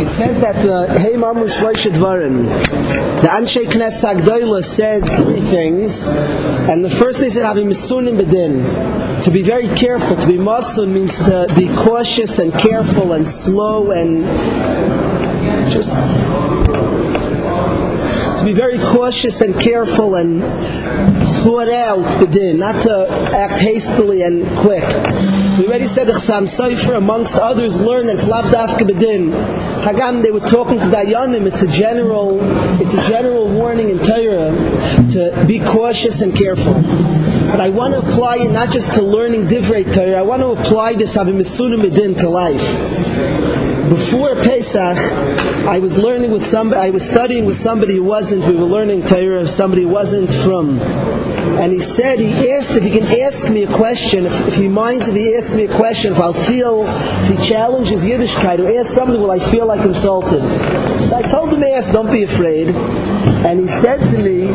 It says that Hey Mamu Dvarim, the Anshe Knesset Agdoila said three things, and the first they said having Misunim Bedin. To be very careful, to be Masun means to be cautious and careful and slow and just to be very cautious and careful and thought out bedin, not to act hastily and quick. We already said the Chassam Sofer, amongst others, learned that it's lav dafka bedin. Hagam, they were talking to Dayanim, it's a general, it's a general warning in Torah to be cautious and careful. But I want to apply it not just to learning divrei Torah, I want to apply this having misunim bedin to life before Pesach, I was learning with somebody, I was studying with somebody who wasn't, we were learning Torah, somebody wasn't from. And he said, he asked if he can ask me a question, if, if he minds if he asks me a question, if I'll feel, if he challenges Yiddishkeit, or asks something, will I feel like insulted? So I told him, ask, don't be afraid. And he said to me,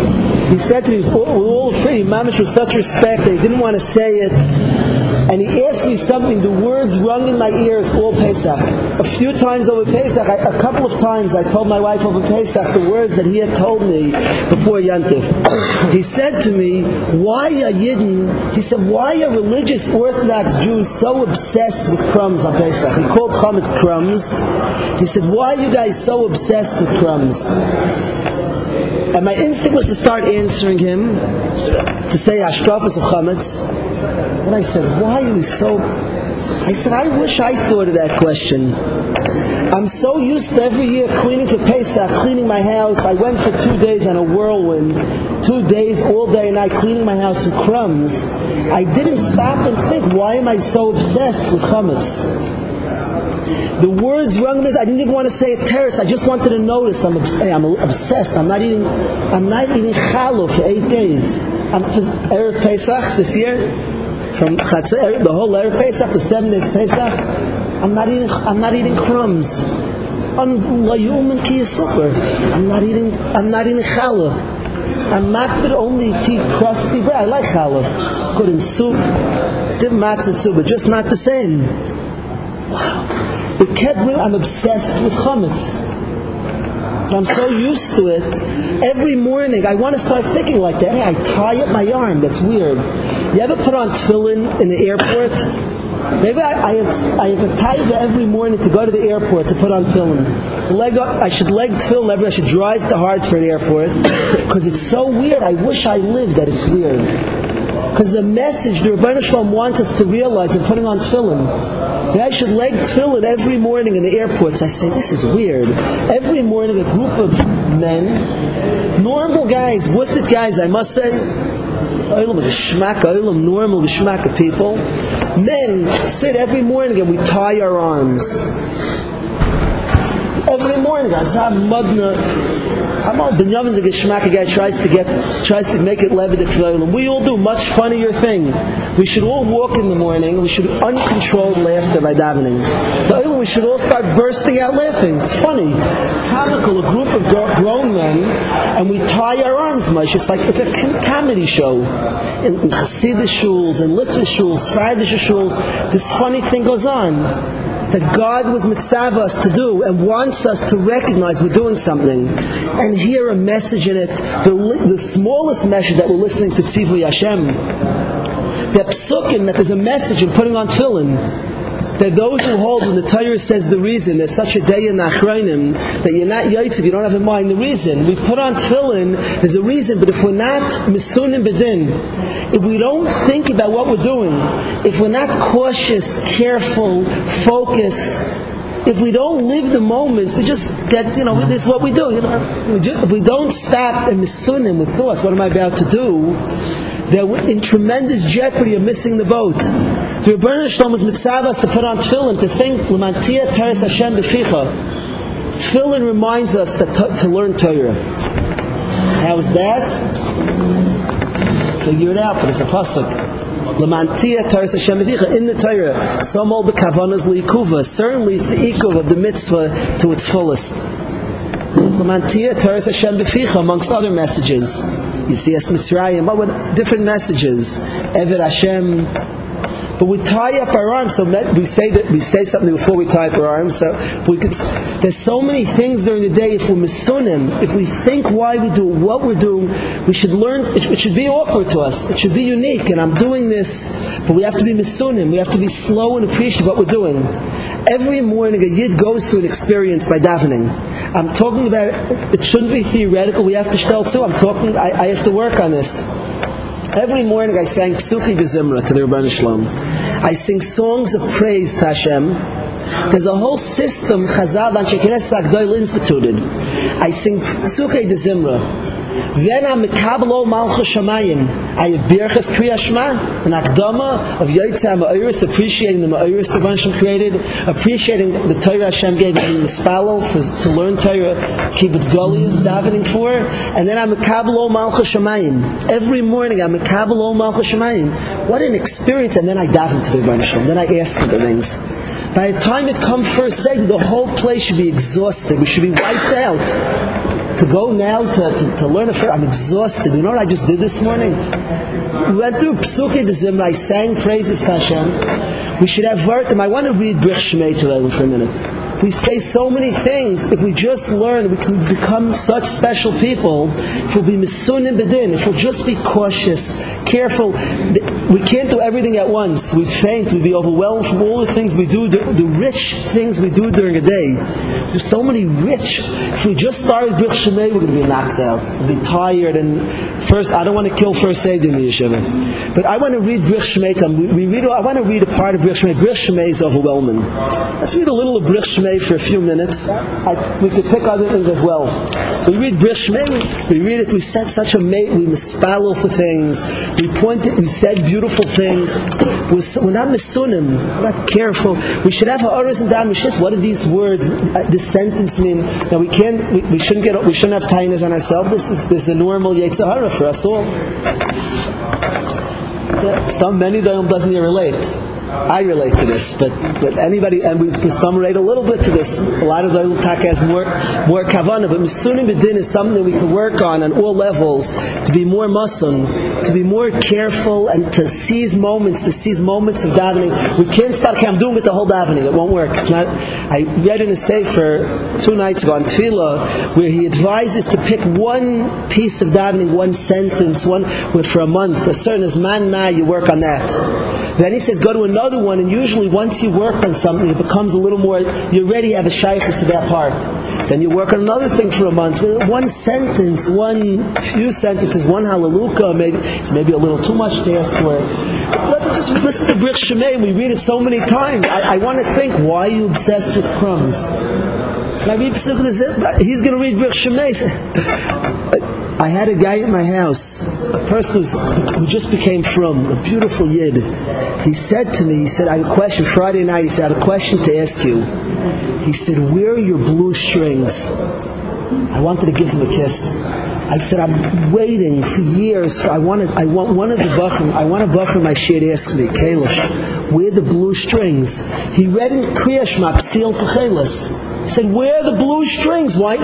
he said to me, we were all afraid, He Mamish with such respect, they didn't want to say it. And he asked me something, the words rung in my ears all Pesach. A few times over Pesach, I, a couple of times I told my wife over Pesach the words that he had told me before Yantif. He said to me, why are Yidden, he said, why are religious Orthodox Jews so obsessed with crumbs on Pesach? He called chametz crumbs. He said, why are you guys so obsessed with crumbs? And my instinct was to start answering him, to say Ashtrafas of Chametz. And I said, why are you so... I said, I wish I thought of that question. I'm so used to every year cleaning for Pesach, cleaning my house. I went for two days on a whirlwind, two days all day and night cleaning my house with crumbs. I didn't stop and think, why am I so obsessed with chametz? The words rung in. I didn't even want to say it terrace. I just wanted to notice. I'm, obs- I'm obsessed. I'm not eating. I'm not eating challah for eight days. I'm Erev Pesach this year, from Chatzah, the whole Erev Pesach, the seven days Pesach. I'm not eating. I'm not eating crumbs. I'm not eating. I'm not eating challah. I'm not only to eat crusty bread. I like challah. Good in soup. Dip matzah soup, but just not the same. Wow. Kept me, I'm obsessed with chametz. I'm so used to it. Every morning, I want to start thinking like that. Hey, I tie up my arm. That's weird. You ever put on tefillin in the airport? Maybe I, I, have, I have a tie every morning to go to the airport to put on tefillin. Leg up, I should leg tefillin every. I should drive to Hartford Airport because it's so weird. I wish I lived that it's weird. Because the message the Rebbeinu Shalom wants us to realize in putting on tefillin that I should leg tefillin every morning in the airports. I say, this is weird. Every morning, a group of men, normal guys, with it guys, I must say, oilam geshmak, oilam normal geshmak people. Men sit every morning and we tie our arms. Every morning, I say, all Binyamin's a geschmack guy tries to get tries to make it levitic We all do much funnier thing. We should all walk in the morning. We should uncontrolled laughter by davening. The We should all start bursting out laughing. It's funny, comical. A group of grown men, and we tie our arms much. It's like it's a comedy show. In Hasidic shuls and Litvish shuls, Swedish shuls, this funny thing goes on that God was mitzvah us to do and wants us to recognize we're doing something. And hear a message in it, the, the smallest message that we're listening to Tzivui Hashem, that psukim, that there's a message in putting on tefillin, that those who hold when the Torah says the reason there's such a day in Achrayim that you're not yaitz if you don't have in mind the reason. We put on tefillin, there's a reason, but if we're not misunim bedin, if we don't think about what we're doing, if we're not cautious, careful, focused, if we don't live the moments, we just get, you know, this is what we do. You know, we just, if we don't stop and misunim with thoughts, what am I about to do? They're in tremendous jeopardy of missing the boat. The Rebbeinu Shalom was mitzvahs to put on tefillin, to think, L'mantia teres Hashem b'ficha. Tefillin reminds us that to, to learn Torah. How's that? Figure it out, but it's a pasuk. Lamantia Taras Hashem in the Torah. Some all the kavanas liikuva. Certainly, it's the ikuv of the mitzvah to its fullest. Lamantia Taras Hashem amongst other messages. You see, as Mitzrayim, but with different messages. Eved Hashem, but we tie up our arms. So we say that we say something before we tie up our arms. So we could. There's so many things during the day. If we're misunim, if we think why we do what we're doing, we should learn. It, it should be offered to us. It should be unique. And I'm doing this, but we have to be misunim. We have to be slow and appreciate what we're doing. Every morning, a yid goes through an experience by davening. I'm talking about. It shouldn't be theoretical. We have to stel too. I'm talking. I, I have to work on this. Every morning I sang Psuki V'Zimra to the Rabban Shalom. I sing songs of praise to Hashem. There's a whole system Chazal and Shekinah Agdoil instituted. I sing Psuki V'Zimra. Then I'm Mekabel Malchus Shamayim. I have Birchas Kriya Shema, an Akdama of Yotzei Ma'oris, appreciating the Ma'oris the Hashem created, appreciating the Torah Hashem gave me Mispalo to learn Torah, Kibbutz Galuyos, davening for, and then I'm Mekabel Malchus Shamayim. Every morning I'm Mekabel Malchus Shamayim. What an experience, and then I daven to the Hashem. Then I ask for the things. By the time it comes first second, the whole place should be exhausted. We should be wiped out to go now to, to, to learn a prayer, I'm exhausted. You know what I just did this morning? We went through Psuki the Zimra, I sang praises to Hashem. We should have Vartim. I want to read Brich Shmei to for a minute. We say so many things. If we just learn, we can become such special people. If we'll be misunim bedin, if we'll just be cautious, careful. We can't do everything at once. We'd faint, we'd be overwhelmed from all the things we do, the, the rich things we do during a day. There's so many rich. If we just started Brich Shemay, we're going to be knocked out. We'll be tired. And first, I don't want to kill first aid in the yeshiva. But I want to read Brich Shemay. We, we read, I want to read a part of Brich Shemay. Brich Shemay is overwhelming. Let's read a little of Brich Shemay for a few minutes. I, we could pick other things as well. We read Brish we read it, we said such a mate, we misspell for things, we pointed, we said beautiful things. We're, we're not misunim, we're not careful. We should have ha'aras and damishis. What do these words, uh, this sentence mean? Now we can't, we, we shouldn't get, we shouldn't have tainas on ourselves. This is, this is a normal Yetzirah for us all. Some many doesn't relate. I relate to this, but, but anybody, and we can relate a little bit to this. A lot of the tak has more more kavana, but misunim b'din is something that we can work on on all levels to be more muslim, to be more careful, and to seize moments, to seize moments of davening. We can't start. I'm doing it the whole davening. It won't work. It's not. I read in a sefer two nights ago on tefillah where he advises to pick one piece of davening, one sentence, one for a month. A certain as man ma, you work on that. Then he says go to a another one, and usually once you work on something, it becomes a little more, you already have a shaykhs to that part. Then you work on another thing for a month. One sentence, one few sentences, one hallelujah, maybe it's maybe a little too much to ask for. Let just listen to Brich Shemay. We read it so many times. I, I want to think, why are you obsessed with crumbs? He's going to read Brich Shemay. Uh, I had a guy at my house, a person who just became from, a beautiful yid. He said to me, he said, I have a question, Friday night, he said, I have a question to ask you. He said, where are your blue strings? I wanted to give him a kiss. I said, I'm waiting for years. For, I wanted, I want one of the bachrim, I want a bachrim my shit ask me, Kalish, where the blue strings? He read in Kriyashmak, Psil Techelis. He said, where are the blue strings? Why?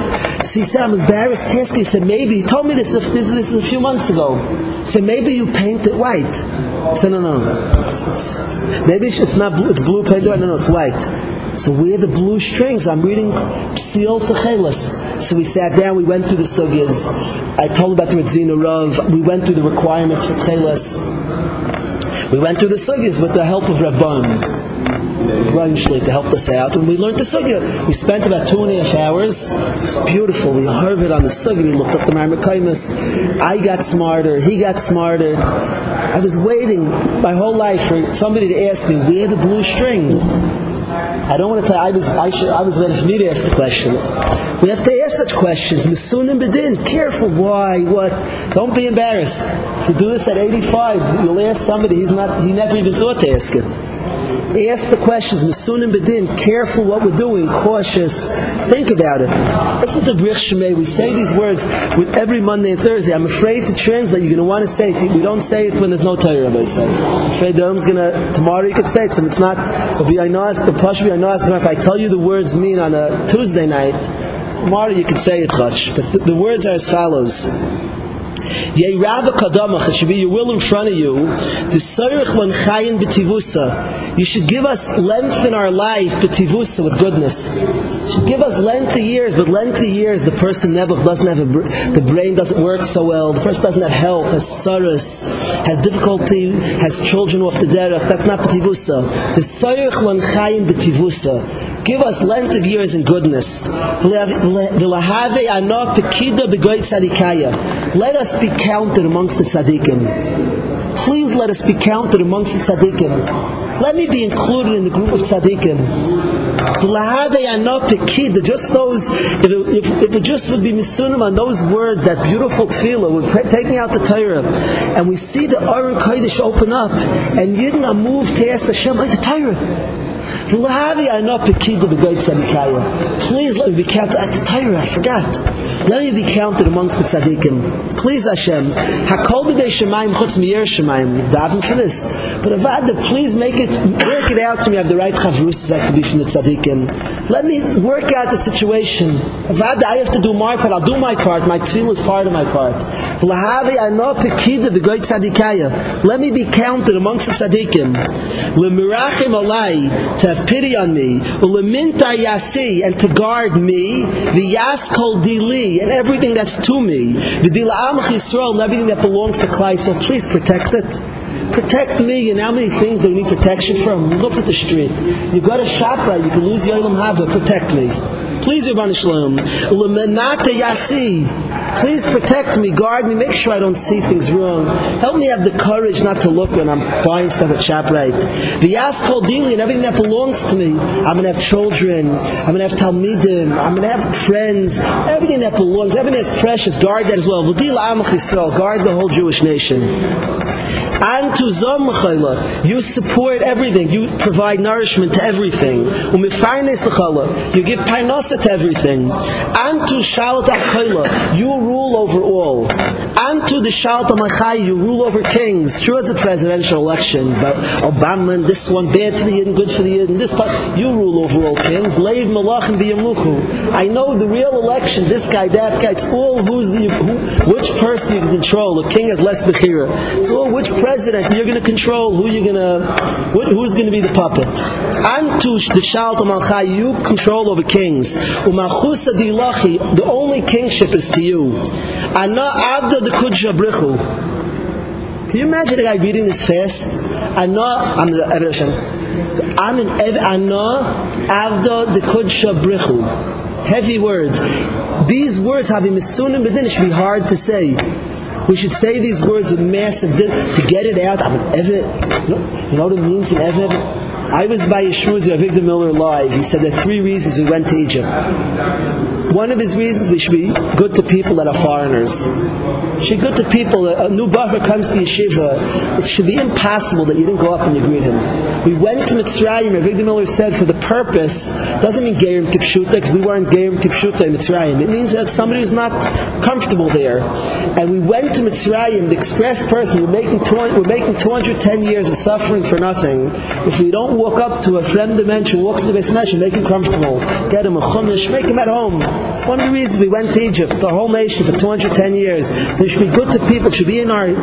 So he said, I'm embarrassed to ask. He said, maybe. He told me this, this, this a few months ago. He said, maybe you paint it white. I said, no, no. It's, it's, it's, maybe it's not blue, it's blue paint white. No, no, it's white. So where the blue strings? I'm reading Psil Techelis. So we sat down, we went through the sugyas. I told about the Ritzina Rav. We went through the requirements for Techelis. We went through the sugyas with the help of Rabban. Reinschli to help us out, and we learned the sugya. We spent about two and a half hours. It was beautiful. We heard it on the sugya. We looked up the Marmakaimus. I got smarter. He got smarter. I was waiting my whole life for somebody to ask me, where the blue strings? I don't want to tell I was I, should, I was ready for me to ask the questions. We have to ask such questions. Misunim bedin. Careful. Why? What? Don't be embarrassed. You do this at 85, you'll ask somebody. He's not. He never even thought to ask it ask the questions, Masunim Bedin, careful what we're doing, cautious, think about it. Listen to Brich Shemay, we say these words with every Monday and Thursday. I'm afraid to translate, you're going to want to say it. We don't say it when there's no Torah, Rabbi say. I'm afraid the going to, tomorrow you could say it, so it's not, I know, the Pashbi, I know, if I tell you the words mean on a Tuesday night, tomorrow you could say it, Chach. But the, the words are as follows. Kadamach, it should be your will in front of you. The Sarich Lan Chayin B'tivusa. You should give us length in our life, B'tivusa, with goodness. You give us lengthy years, but lengthy years, the person never doesn't have a, the brain doesn't work so well, the person doesn't have health, has sorrows, has difficulty, has children off the derech. That's not B'tivusa. The Sarich Lan Chayin B'tivusa. Give us length of years and goodness. Let us be counted amongst the tzaddikim. Please let us be counted amongst the tzaddikim. Let me be included in the group of tzaddikim. Just those, if it, if, if it just would be misunim on those words, that beautiful tefillah would take me out the Torah, and we see the Aron Kodesh open up, and Yidden are moved to ask Hashem like the Torah. Please let me be counted at the Torah. I forgot. Let me be counted amongst the tzaddikim. Please Hashem. Hakol b'dei shemayim chutz miyer shemayim. Daven for this. But Avada, please make it, work it out to me. I have the right chavrusas I could be from the tzaddikim. Let me work out the situation. Avada, I have to do my part. I'll do my part. My team is part of my part. Lahavi I ano pekida b'goy tzadikaya. Let me be counted amongst the tzaddikim. L'mirachim alai, to have pity on me. U'leminta yasi, and to guard me. V'yaskol dili, and everything that's to me. V'dila amach Yisrael, and everything that belongs to Klai. So please protect it. Protect me. Know how many things that we need protection from? Look at the street. You got a shop right, you can lose your Haba. Protect me. Please, Ibn Shalom. Lemenate yasi. Please protect me, guard me, make sure I don't see things wrong. Help me have the courage not to look when I'm buying stuff at ShopRite. The Yaskol Dili and everything that belongs to me. I'm going to have children. I'm going to have Talmidim. I'm going to have friends. Everything that belongs, everything that's precious, guard that as well. Guard the whole Jewish nation. And to Zom you support everything. You provide nourishment to everything. You give parnasa to everything. And to Shalat you rule over all. And to the Shalat Machai, you rule over kings. Sure, it's a presidential election, but Obama and this one bad for the Yid and good for the Yid, and this part, you rule over all kings. Leiv Malachim Biyamuchu. I know the real election, this guy, that guy, it's all who's the, who, which person you can control. The king has less Bechira. It's all which president you're going to control, who you're going to, who's going to be the puppet. And to the Shalat Machai, you control over kings. The only kingship is to you. Ana Abda the Kudja Brichu. Can you imagine a guy reading this fast? Ana, I'm the Eresh. I'm an Ev Ana Abda the Kudja Brichu. Heavy words. These words have a misunim bedin. It should be hard to say. We should say these words with massive din to get it out. I'm an Evet. You know, you know what it means in? I was by Yeshua Avigdor Miller live. He said there are three reasons we went to Egypt. One of his reasons we should be good to people that are foreigners. Should be good to people. A new bacher comes to yeshiva. It should be impossible that you didn't go up and you greet him. We went to Mitzrayim. Avigdor Miller said for the purpose doesn't mean Gerim Kipshuta because we weren't Gerim Kipshuta in Mitzrayim. It means that somebody who's not comfortable there. And we went to Mitzrayim. The express person. We're making we're making 210 years of suffering for nothing. If we don't walk up to a friend dimension, walks to the and make him comfortable, get him a chumash, make him at home. It's one of the reasons we went to Egypt, the whole nation, for 210 years. We should be good to people, it should be in our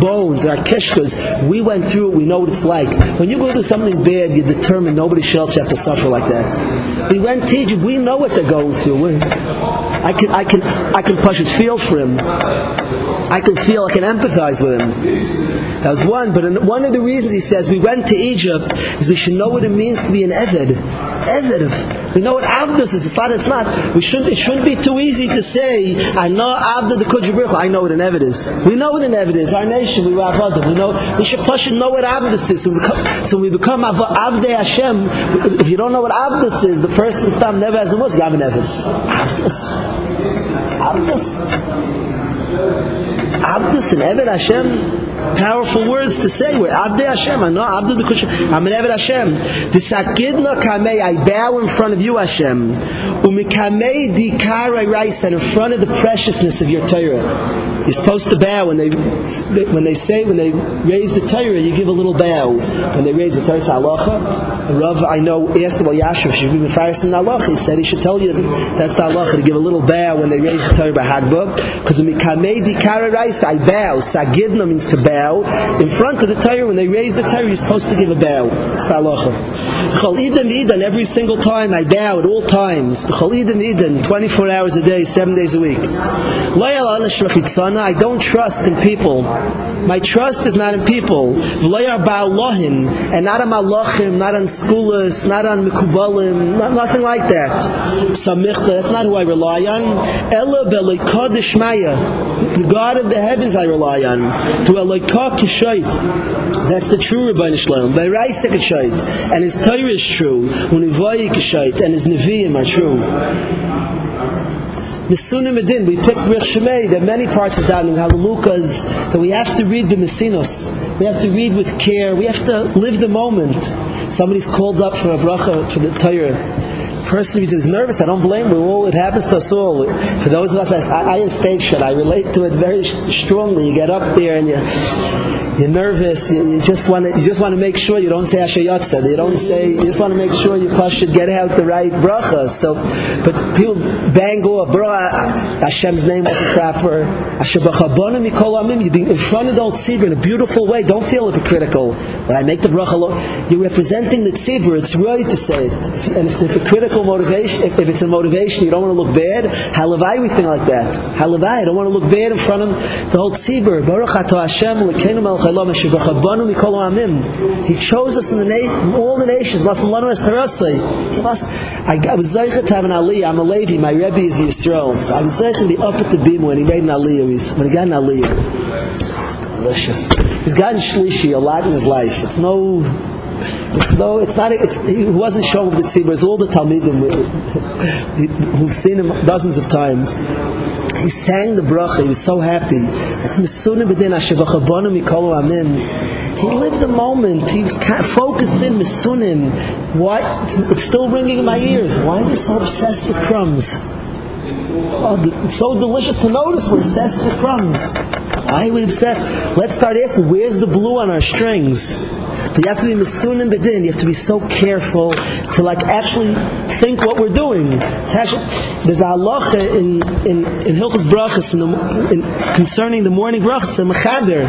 bones, our kishkas. We went through it, we know what it's like. When you go through something bad, you're determined nobody else should have to suffer like that. We went to Egypt, we know what they're going through. we I can, I can, I can push it, feel for him. I can feel, I can empathize with him. That was one, but one of the reasons he says we went to Egypt is we should know what it means to be an Eved. Eved. We know what Avdus is. It's not, it's not. We shouldn't, it shouldn't be too easy to say, I know Avda the Kujabrich, I know what an Eved is. We know what an Eved is. Our nation, we were Avadim. We know, we should push and know what Avdus is. So we become, so we become Hashem. If you don't know what Avdus is, the person stam never has the most, you have an Eved. Avdus. Abdus. Abdus and Eved Hashem. Powerful words to say. We're Abdei Hashem. I'm not Abdul I'm an Eved Hashem. Disakidna kamei I bow in front of you, Hashem. Umikamei dikarai rice and in front of the preciousness of your Torah. You're supposed to bow when they when they say when they raise the Torah, you give a little bow. When they raise the Torah, it's halacha. Rav, I know, asked about Yashav, should be Mefaris in halacha. He said he should tell you that's the halacha to give a little bow when they raise the Torah by Hagbah. Because umikamei dikarai rice, I bow. Sagidna means to bow in front of the Torah. When they raise the Torah, you're supposed to give a bow. It's the halacha. Chol Eden Eden, every single time I bow at all times. Chol Eden Eden, 24 hours a day, 7 days a week. I don't trust in people. My trust is not in people. And not on malachim, not on skulas, not on mikubalim, not, nothing like that. Samichta, that's not who I rely on. Ella the God of the heavens I rely on. To Eloikah Kishait. That's the true Rabbi Shalom. By Raisa Kishait. And his Torah is true. Univai Kishait. And his Nevi'im are true. Misunim Medin, we pick Rich Shemei, there are many parts of Davening, Halalukas, that we have to read the Messinos. We have to read with care. We have to live the moment. Somebody's called up for a bracha for the Torah person who's nervous, I don't blame him. All it happens to us all. For those of us, I, I am stage show. I relate to it very strongly. You get up there and you you're nervous. You, you, just want to you just want to make sure you don't say Ashayotza. You don't say. You just want to make sure you should get out the right bracha. So, but people bang off, bro. Hashem's name wasn't proper. Ashabachabana mikol amim. You be in front of the tzibur in a beautiful way. Don't feel hypocritical. When I make the bracha, you're representing the tzibur. It's right to say it. And if the critical motivation, if, if, it's a motivation, you don't want to look bad. Halavai, we think like that. Halavai, I don't want to look bad in front of the whole tzibur. Baruch ato Hashem l'keinu he chose us in, the na- in all the nations. I, I was zeichet to have an aliyah. I'm a Levi. My Rebbe is Yisrael. I was zeichet to be up at the beam when he made an aliyah. When he got an aliyah. Delicious. He's gotten shlishi a lot in his life. It's no... It's no, it's not. It's, he wasn't shown with It's all the Talmidim who've seen him dozens of times. He sang the bracha. He was so happy. It's Misunim b'din Ashevachabonu mikolu amin. He lived the moment. He was focused in Misunim. Why? It's still ringing in my ears. Why are we so obsessed with crumbs? Oh, it's so delicious to notice we're obsessed with crumbs. Why are we obsessed? Let's start asking, where's the blue on our strings? You have to be misunim bedin. You have to be so careful to like actually think what we're doing. There's a halacha in in in Hilchos Brachas in the, in, concerning the morning brachas in Mechaber.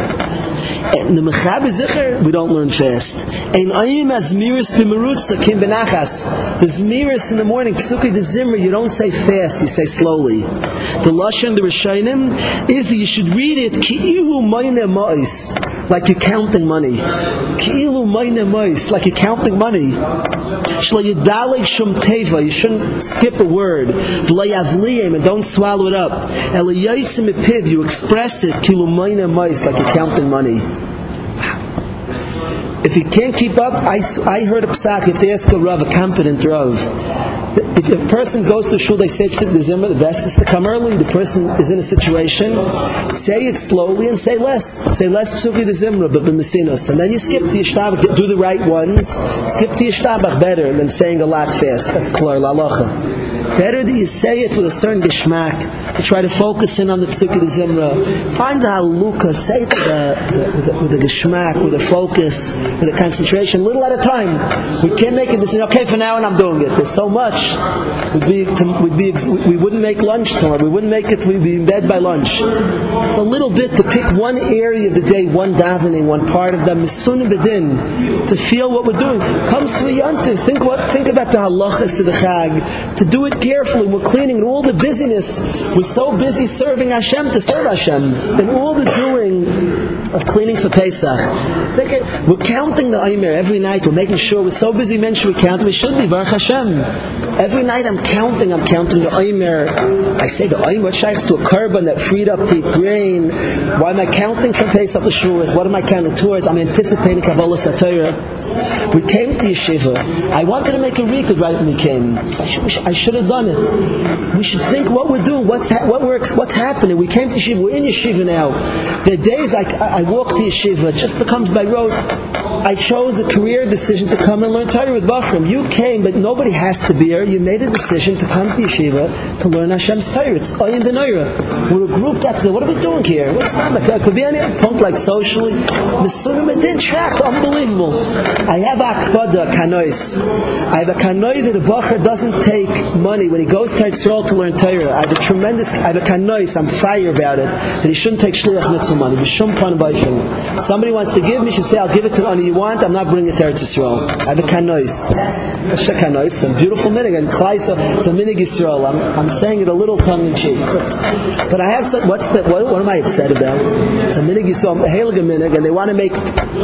And the Mechaber Zikr we don't learn fast. Ein ayim as miris b'merutza kim benachas. The zmiris in the morning psuki the zimmer you don't say fast you say slowly. The lashon the rishonim is that you should read it ki'ilu mayne ma'is like you're counting money. Like you're counting money. You shouldn't skip a word. And don't swallow it up. You express it like you're counting money. If you can't keep up, I, I heard a psak, if they ask a Rav, a competent Rav, if a person goes to shul, they say the zimmer, the best is to come early. The person is in a situation, say it slowly and say less. Say less psuki the zimra, but b'mesinos. And then you skip the yishtabach, do the right ones. Skip the yishtabach better than saying a lot fast. That's klar lalacha. Better that you say it with a certain geschmack. To try to focus in on the psuki the zimra. Find the haluka, say it with a, with a, with a geschmack, with a focus, with a concentration, little at a time. We can't make a decision, okay, for now and I'm doing it. There's so much we'd be, we'd be, we wouldn't make lunch tomorrow. We wouldn't make it. We'd be in bed by lunch. A little bit to pick one area of the day, one davening, one part of the misun bedin, to feel what we're doing. Comes to a yantir. Think what? Think about the halachas of the chag. To do it carefully. We're cleaning and all the busyness. We're so busy serving Hashem to serve Hashem, and all the doing of cleaning for Pesach. We're counting the Aimer every night. We're making sure we're so busy. Mention we count. We should be Baruch Hashem. Every night I'm counting, I'm counting the Omer. I say the Omer, shaykhs to a carbon that freed up to eat grain? Why am I counting from Pesach the Shuras? What am I counting towards? I'm anticipating Kabbalah Satira. We came to Yeshiva. I wanted to make a record right when we came. I should, should have done it. We should think what we're doing, what's ha- what works, what's happening. We came to Yeshiva, we're in Yeshiva now. Are days I, I, walk to yeshiva. It just becomes by rote. I chose a career decision to come and learn Torah with Bachram. You came, but nobody has to be here. You made a decision to come to yeshiva to learn Hashem's Torah. It's Oyin B'Noira. We're a group got together. What are we doing here? What's that? It could be any point like socially. Misurim didn't track. Unbelievable. I have akbada kanois. I have a kanoi that a bacher doesn't take money when he goes to Yisrael to learn Torah. I have a tremendous. I have a kanois. I'm fire about it. That he shouldn't take shliach mitzvah money. Somebody wants to give me, should say, I'll give it to the you want. I'm not bringing it there to Eretz Yisrael. I have a kanois. A kanois. A beautiful minig. And Klaisa, uh, it's a minig Yisrael. I'm, I'm saying it a little tongue in cheek. But, but I have some, what's the, what, what am I upset about? It's a minig Yisrael, a minig, and they want to make,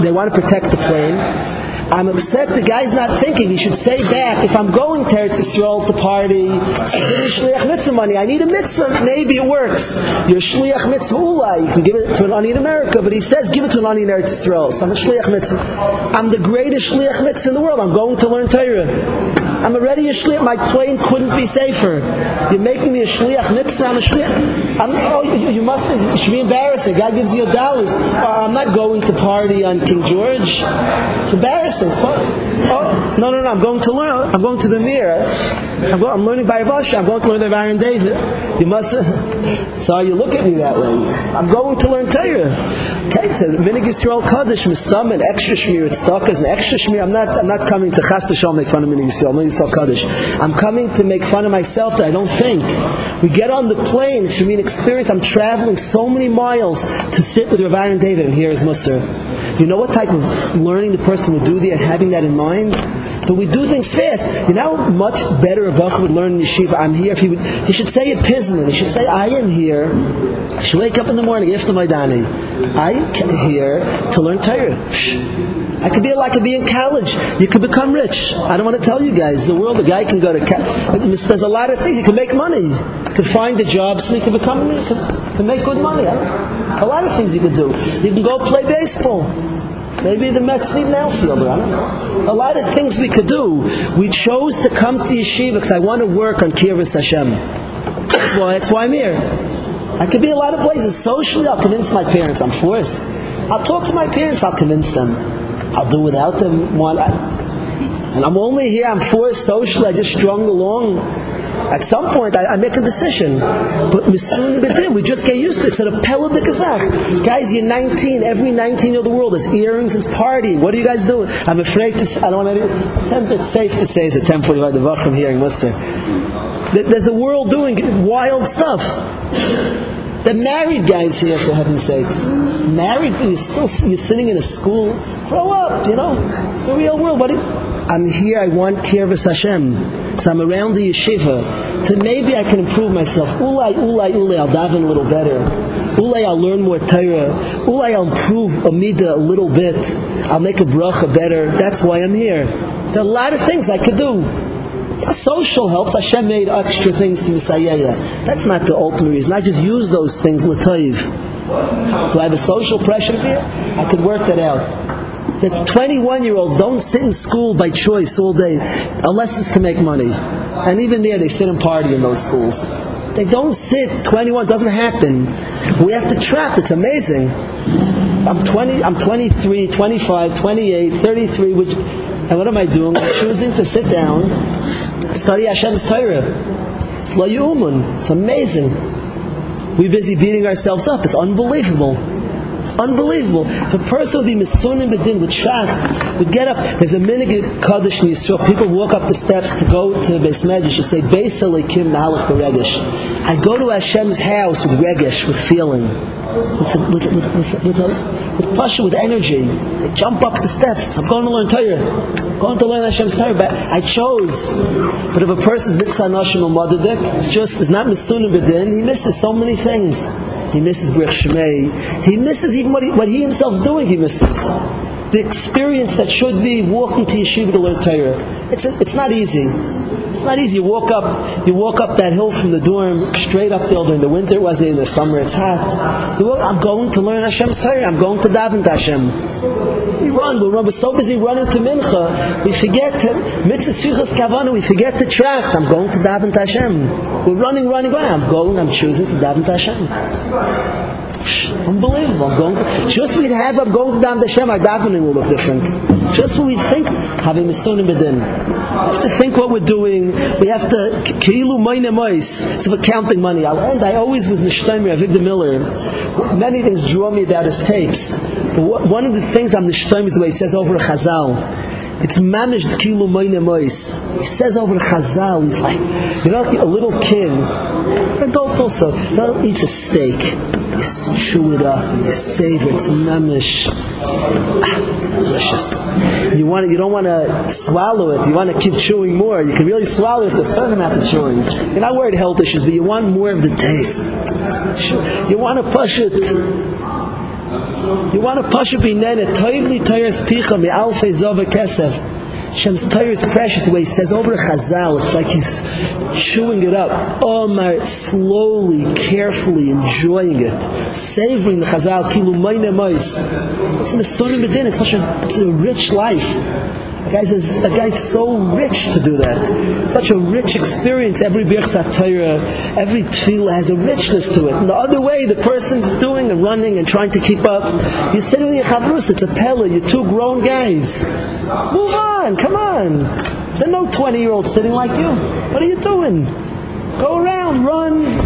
they want to protect the plane. I'm upset the guy's not thinking. He should say back, if I'm going to Eretz Yisrael to party, shliach mitzvah money, I need a mitzvah, maybe it works. Your shliach mitzvah ula, you can give it to an ani in America, but he says give it to an ani in Eretz Yisrael. So I'm a shliach mitzvah. I'm the greatest shliach mitzvah in the world. I'm going to learn Torah. I'm already a shliach. My plane couldn't be safer. You're making me a shliach mitzvah. I'm a shliach. I'm, oh, you, you must it should be embarrassing. God gives you a dollars. Oh, I'm not going to party on King George. It's embarrassing. Oh, no, no, no. I'm going to learn. I'm going to the mirror. I'm, going, I'm learning by Rosh. I'm going to learn the Baron David. You must. So you look at me that way. I'm going to learn Torah. Okay, it says Yisrael Kaddish Mistam and extra shmir. It's stuck as an extra shmir. I'm not. I'm not coming to Chas make fun of Minig Yisrael. Kaddish. I'm coming to make fun of myself that I don't think. We get on the plane, it should be an experience. I'm traveling so many miles to sit with Rav Aaron David and hear his. You know what type of learning the person would do there, having that in mind? But we do things fast. You know how much better a Bach would learn in yeshiva? I'm here. If he, would, he should say a pisman. He should say, I am here. He should wake up in the morning after my dani. I am here to learn Torah. I could be like I could be in college. You could become rich. I don't want to tell you guys. The world, a guy can go to. There's a lot of things. You can make money. You can find a job so you can become. You can, can make good money. A lot of things you can do. You can go play baseball. Maybe the Mets need an outfielder. I don't know. A lot of things we could do. We chose to come to yeshiva because I want to work on Kirvis Hashem. That's why. That's why I'm here. I could be a lot of places. Socially, I'll convince my parents. I'm forced. I'll talk to my parents. I'll convince them. I'll do without them. And I'm only here, I'm forced socially, I just strung along. At some point, I, I make a decision. But we just get used to it. It's a pella the kazak. Guys, you're 19. Every 19 of the world has earrings, it's partying. What are you guys doing? I'm afraid to, I don't want to, it's safe to say it's a 1045 Devachim hearing Musar. There's a world doing wild stuff. The married guys here, for heaven's sakes. Married, you're still you're sitting in a school. Grow up, you know. It's the real world, buddy. I'm here, I want Kirvas Hashem. So I'm around the yeshiva. To maybe I can improve myself. Ulay, ulay, ulay, I'll daven a little better. Ulay, I'll learn more Torah. Ulay, I'll improve Amida a little bit. I'll make a bracha better. That's why I'm here. There are a lot of things I could do. Social helps. Hashem made extra things to Messiah. That's not the ultimate reason. I just use those things l'toiv. Do I have a social pressure here? I could work that out. The 21 year olds don't sit in school by choice all day unless it's to make money. And even there, they sit and party in those schools. They don't sit 21, doesn't happen. We have to trap, it's amazing. I'm 20, I'm 23, 25, 28, 33, which, and what am I doing? I'm choosing to sit down, study Hashem's Torah. It's la It's amazing. We're busy beating ourselves up. It's unbelievable. It's unbelievable. If a person would be misunim bedin with shach, would get up. There's a minig kaddish in Yisrael. People walk up the steps to go to the Beis Medrash to say Beis Elikim Malach Beregesh. I go to Hashem's house with regesh, with feeling, with with with with, with, with passion, with energy. I jump up the steps. I'm going to learn Torah. I'm going to learn Hashem's Torah. But I chose. But if a person's mitzvah nashim or it's just it's not misunim bedin. He misses so many things. He misses Brich Shmei. He misses even what he, what he himself's doing, he misses. The experience that should be walking to yeshiva to learn Torah. It's, a, it's not easy. It's not easy. You walk up, you walk up that hill from the dorm, straight up there during the winter. It wasn't in the summer. It's hot. Walk, I'm going to learn Hashem's Torah. I'm going to daven to Hashem. We run. We're so busy running to Mincha, we forget to mitzvah kavana. We forget to track. I'm going to daven to Hashem. We're running, running, running. I'm going. I'm choosing to daven to Hashem. Unbelievable. I'm going, just when we have, I'm going down the Shem, our davening will look different. Just when we think, having Misunim Bedin. To think what we're doing. We have to, Kilu Moine Mois. It's about counting money. I'll end. I always was Nishtaimer, Victor Miller. Many things draw me about his tapes. But one of the things I'm Nishtaimer is the way he says over a Chazal. It's mamish kilu moine mois. He says over Chazal, he's like, you know, a little kid, adult also, eats a steak you chew it up, you savor it, it's mamish. Ah, delicious. You want you don't want to swallow it. You want to keep chewing more. You can really swallow it. There's a certain amount of chewing. You're not worried health issues, but you want more of the taste. You want to push it. You want to push it binene. Toivli toyers picha mi alfei zova kesef. Hashem's Torah is precious the way he says over Chazal, it's like he's chewing it up. Omar, slowly, carefully enjoying it, savoring the Chazal, kilu mois. It's Mesonim Bedin, it's such a, it's a rich life. A guy's, a, guy's so rich to do that. Such a rich experience. Every Birchsat Torah, every tefillah has a richness to it. And the other way, the person's doing and running and trying to keep up. You're sitting with your chavrus, it's a pella. You're two grown guys. Move on, come on. There's no 20 year old sitting like you. What are you doing? Go around, run.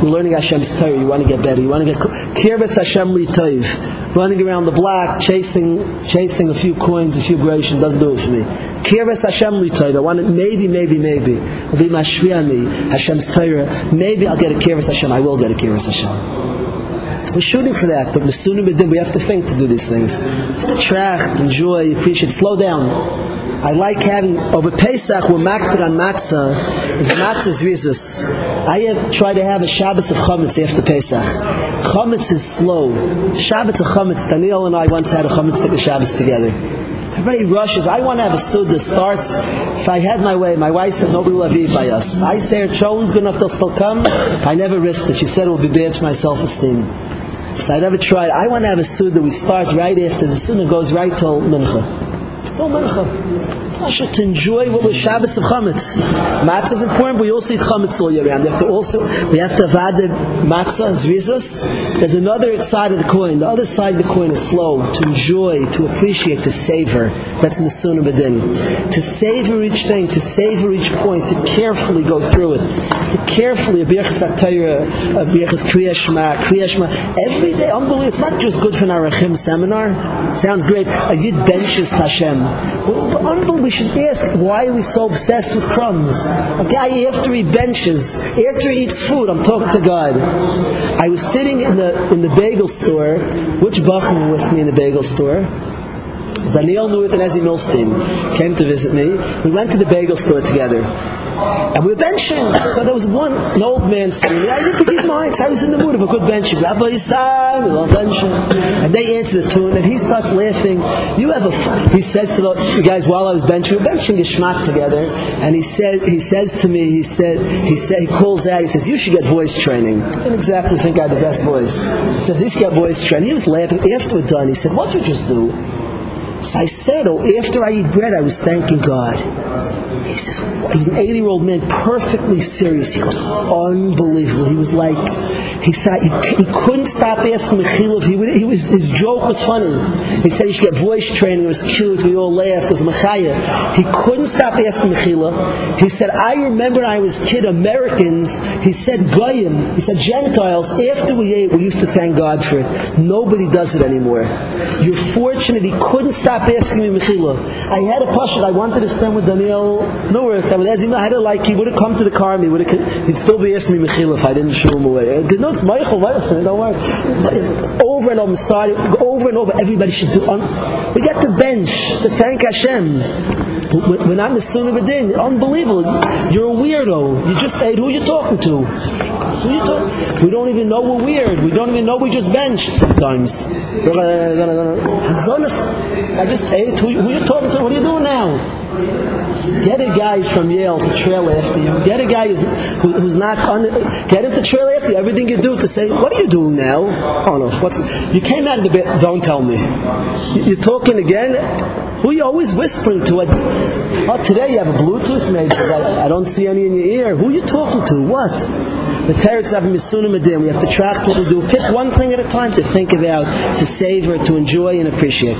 You're learning Hashem's Torah. You want to get better. You want to get kirvas Hashem li toiv. Running around the block, chasing, chasing a few coins, a few gration doesn't do it for me. Kirvas Hashem li toiv. I want it. Maybe, maybe, maybe. It'll be mashviani Hashem's Torah. Maybe I'll get a kirvas Hashem. I will get a kirvas Hashem. We're shooting for that, but we have to think to do these things. To track, enjoy, appreciate, slow down. I like having over Pesach we're makbid on matzah is matzah's rizus. I have, try to have a Shabbos of chametz after Pesach. Chametz is slow. Shabbos of chametz. Daniel and I once had a chametz a Shabbos together. Everybody rushes. I want to have a sud that starts. If I had my way, my wife said nobody will have eat by us. I say her children's good enough they'll still come. I never risked it. She said it will be bad to my self-esteem. So I never tried. I want to have a sud that we start right after the sunnah goes right till mincha. No mincha. To enjoy what was Shabbos of Chametz. Matzah is important, but we also eat Chametz all year round. We have to also, we have to avad the matzah, zvizus. There's another side of the coin. The other side of the coin is slow, to enjoy, to appreciate, to savor. That's in the Sunnah Bedin. To savor each thing, to savor each point, to carefully go through it. To carefully, a birchas atayra, a birchas kriyashma, kriyashma. Every day, unbelievable. It's not just good for an Arachim seminar. It sounds great. A yid benches Hashem. Unbelievable. We should ask, why are we so obsessed with crumbs? A guy, after he benches, after he eats food, I'm talking to God. I was sitting in the, in the bagel store. Which Bachman with me in the bagel store? Daniel Newitt and Ezzy Milstein came to visit me. We went to the bagel store together. And we were benching. So there was one an old man sitting there. I didn't he'd So I was in the mood of a good benching. Rabbi Yisai, we love benching. And they answer the tune, and he starts laughing. You have a. He says to the guys while I was benching, we were benching a schmack together, and he said, he says to me, he said, he said, he calls out, he says, you should get voice training. I didn't exactly think I had the best voice. He says, you should get voice training. He was laughing. After we're done, he said, what did you just do? So I said, oh, after I eat bread, I was thanking God. He says, he was an 80 year old man, perfectly serious. He goes, unbelievable. He was like, he said he, he couldn't stop asking Mechila he, he was his joke was funny. He said he should get voice training. It was cute. We all laughed. It was Mechaya. He couldn't stop asking Mechila. He said, I remember I was kid Americans. He said Goyim. He said Gentiles. After we ate, we used to thank God for it. Nobody does it anymore. You're fortunate. He couldn't stop asking me Mechila. I had a pashut. I wanted to spend with Daniel North. I would ask him. I had like. He would have come to the car. and He would have. He'd still be asking me Mechila if I didn't show him away. Did not Michael, don't worry. Over and over, sorry, over and over, everybody should do. On, we get to bench to thank Hashem. We're not Misunim Adin. Unbelievable. You're a weirdo. You just ate. Who are you talking to? Who you talk? We don't even know we're weird. We don't even know we just benched sometimes. I just ate. Who, who are you talking to? What are you doing now? Get a guy from Yale to trail after you. Get a guy who's, who, who's not un, get him to trail after you. Everything you do to say, what are you doing now? Oh no, what's you came out of the bed? Don't tell me. You're talking again. Who are you always whispering to? Oh, today you have a Bluetooth maybe. I, I don't see any in your ear. Who are you talking to? What? The teretz have misunim. We have to track what we do. Pick one thing at a time to think about, to savor, to enjoy, and appreciate.